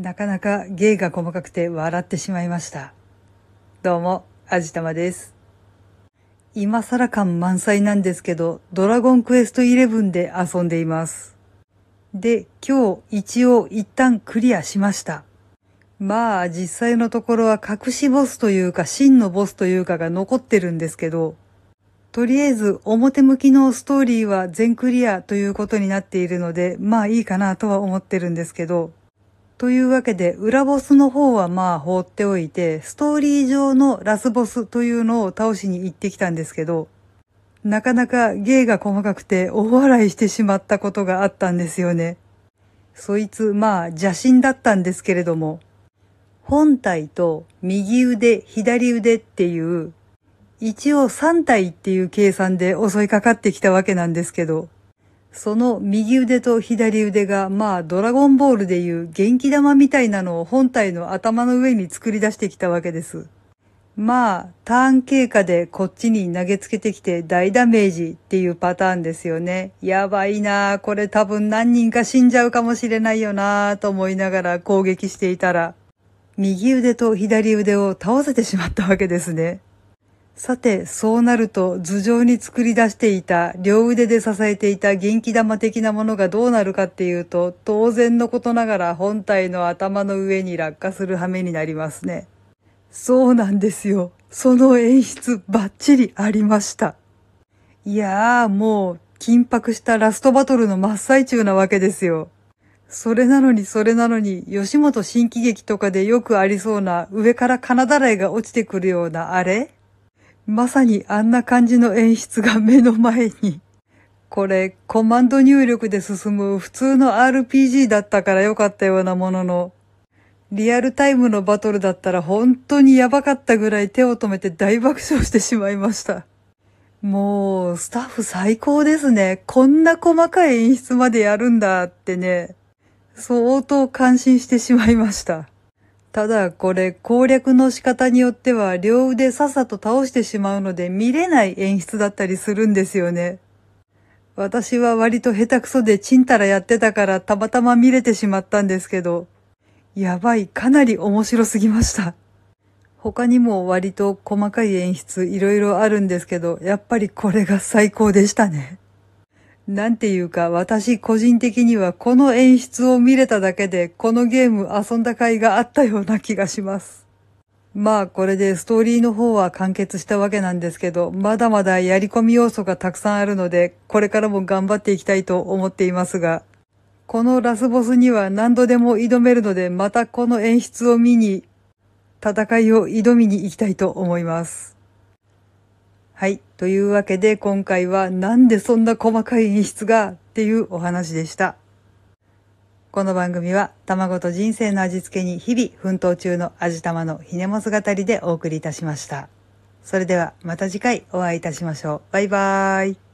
なかなか芸が細かくて笑ってしまいました。どうも、あじたまです。今更感満載なんですけど、ドラゴンクエスト11で遊んでいます。で、今日一応一旦クリアしました。まあ、実際のところは隠しボスというか真のボスというかが残ってるんですけど、とりあえず表向きのストーリーは全クリアということになっているので、まあいいかなとは思ってるんですけど、というわけで裏ボスの方はまあ放っておいて、ストーリー上のラスボスというのを倒しに行ってきたんですけど、なかなか芸が細かくて大笑いしてしまったことがあったんですよね。そいつまあ邪神だったんですけれども、本体と右腕、左腕っていう、一応3体っていう計算で襲いかかってきたわけなんですけど、その右腕と左腕がまあドラゴンボールでいう元気玉みたいなのを本体の頭の上に作り出してきたわけです。まあ、ターン経過でこっちに投げつけてきて大ダメージっていうパターンですよね。やばいなこれ多分何人か死んじゃうかもしれないよなと思いながら攻撃していたら、右腕と左腕を倒せてしまったわけですね。さて、そうなると頭上に作り出していた両腕で支えていた元気玉的なものがどうなるかっていうと、当然のことながら本体の頭の上に落下する羽目になりますね。そうなんですよ。その演出バッチリありました。いやーもう緊迫したラストバトルの真っ最中なわけですよ。それなのにそれなのに、吉本新喜劇とかでよくありそうな上から金だらいが落ちてくるようなあれ？まさにあんな感じの演出が目の前に。これ、コマンド入力で進む普通の RPG だったからよかったようなものの、リアルタイムのバトルだったら本当にやばかったぐらい手を止めて大爆笑してしまいました。もう、スタッフ最高ですね。こんな細かい演出までやるんだってね、相当感心してしまいました。ただこれ攻略の仕方によっては両腕さっさと倒してしまうので見れない演出だったりするんですよね。私は割と下手くそでチンタラやってたからたまたま見れてしまったんですけど、やばい、かなり面白すぎました。他にも割と細かい演出いろいろあるんですけど、やっぱりこれが最高でしたね。なんていうか私個人的にはこの演出を見れただけでこのゲーム遊んだ甲斐があったような気がします。まあこれでストーリーの方は完結したわけなんですけど、まだまだやり込み要素がたくさんあるので、これからも頑張っていきたいと思っていますが、このラスボスには何度でも挑めるので、またこの演出を見に、戦いを挑みに行きたいと思います。はい。というわけで今回はなんでそんな細かい演出がっていうお話でした。この番組は卵と人生の味付けに日々奮闘中の味玉のひねもす語りでお送りいたしました。それではまた次回お会いいたしましょう。バイバーイ。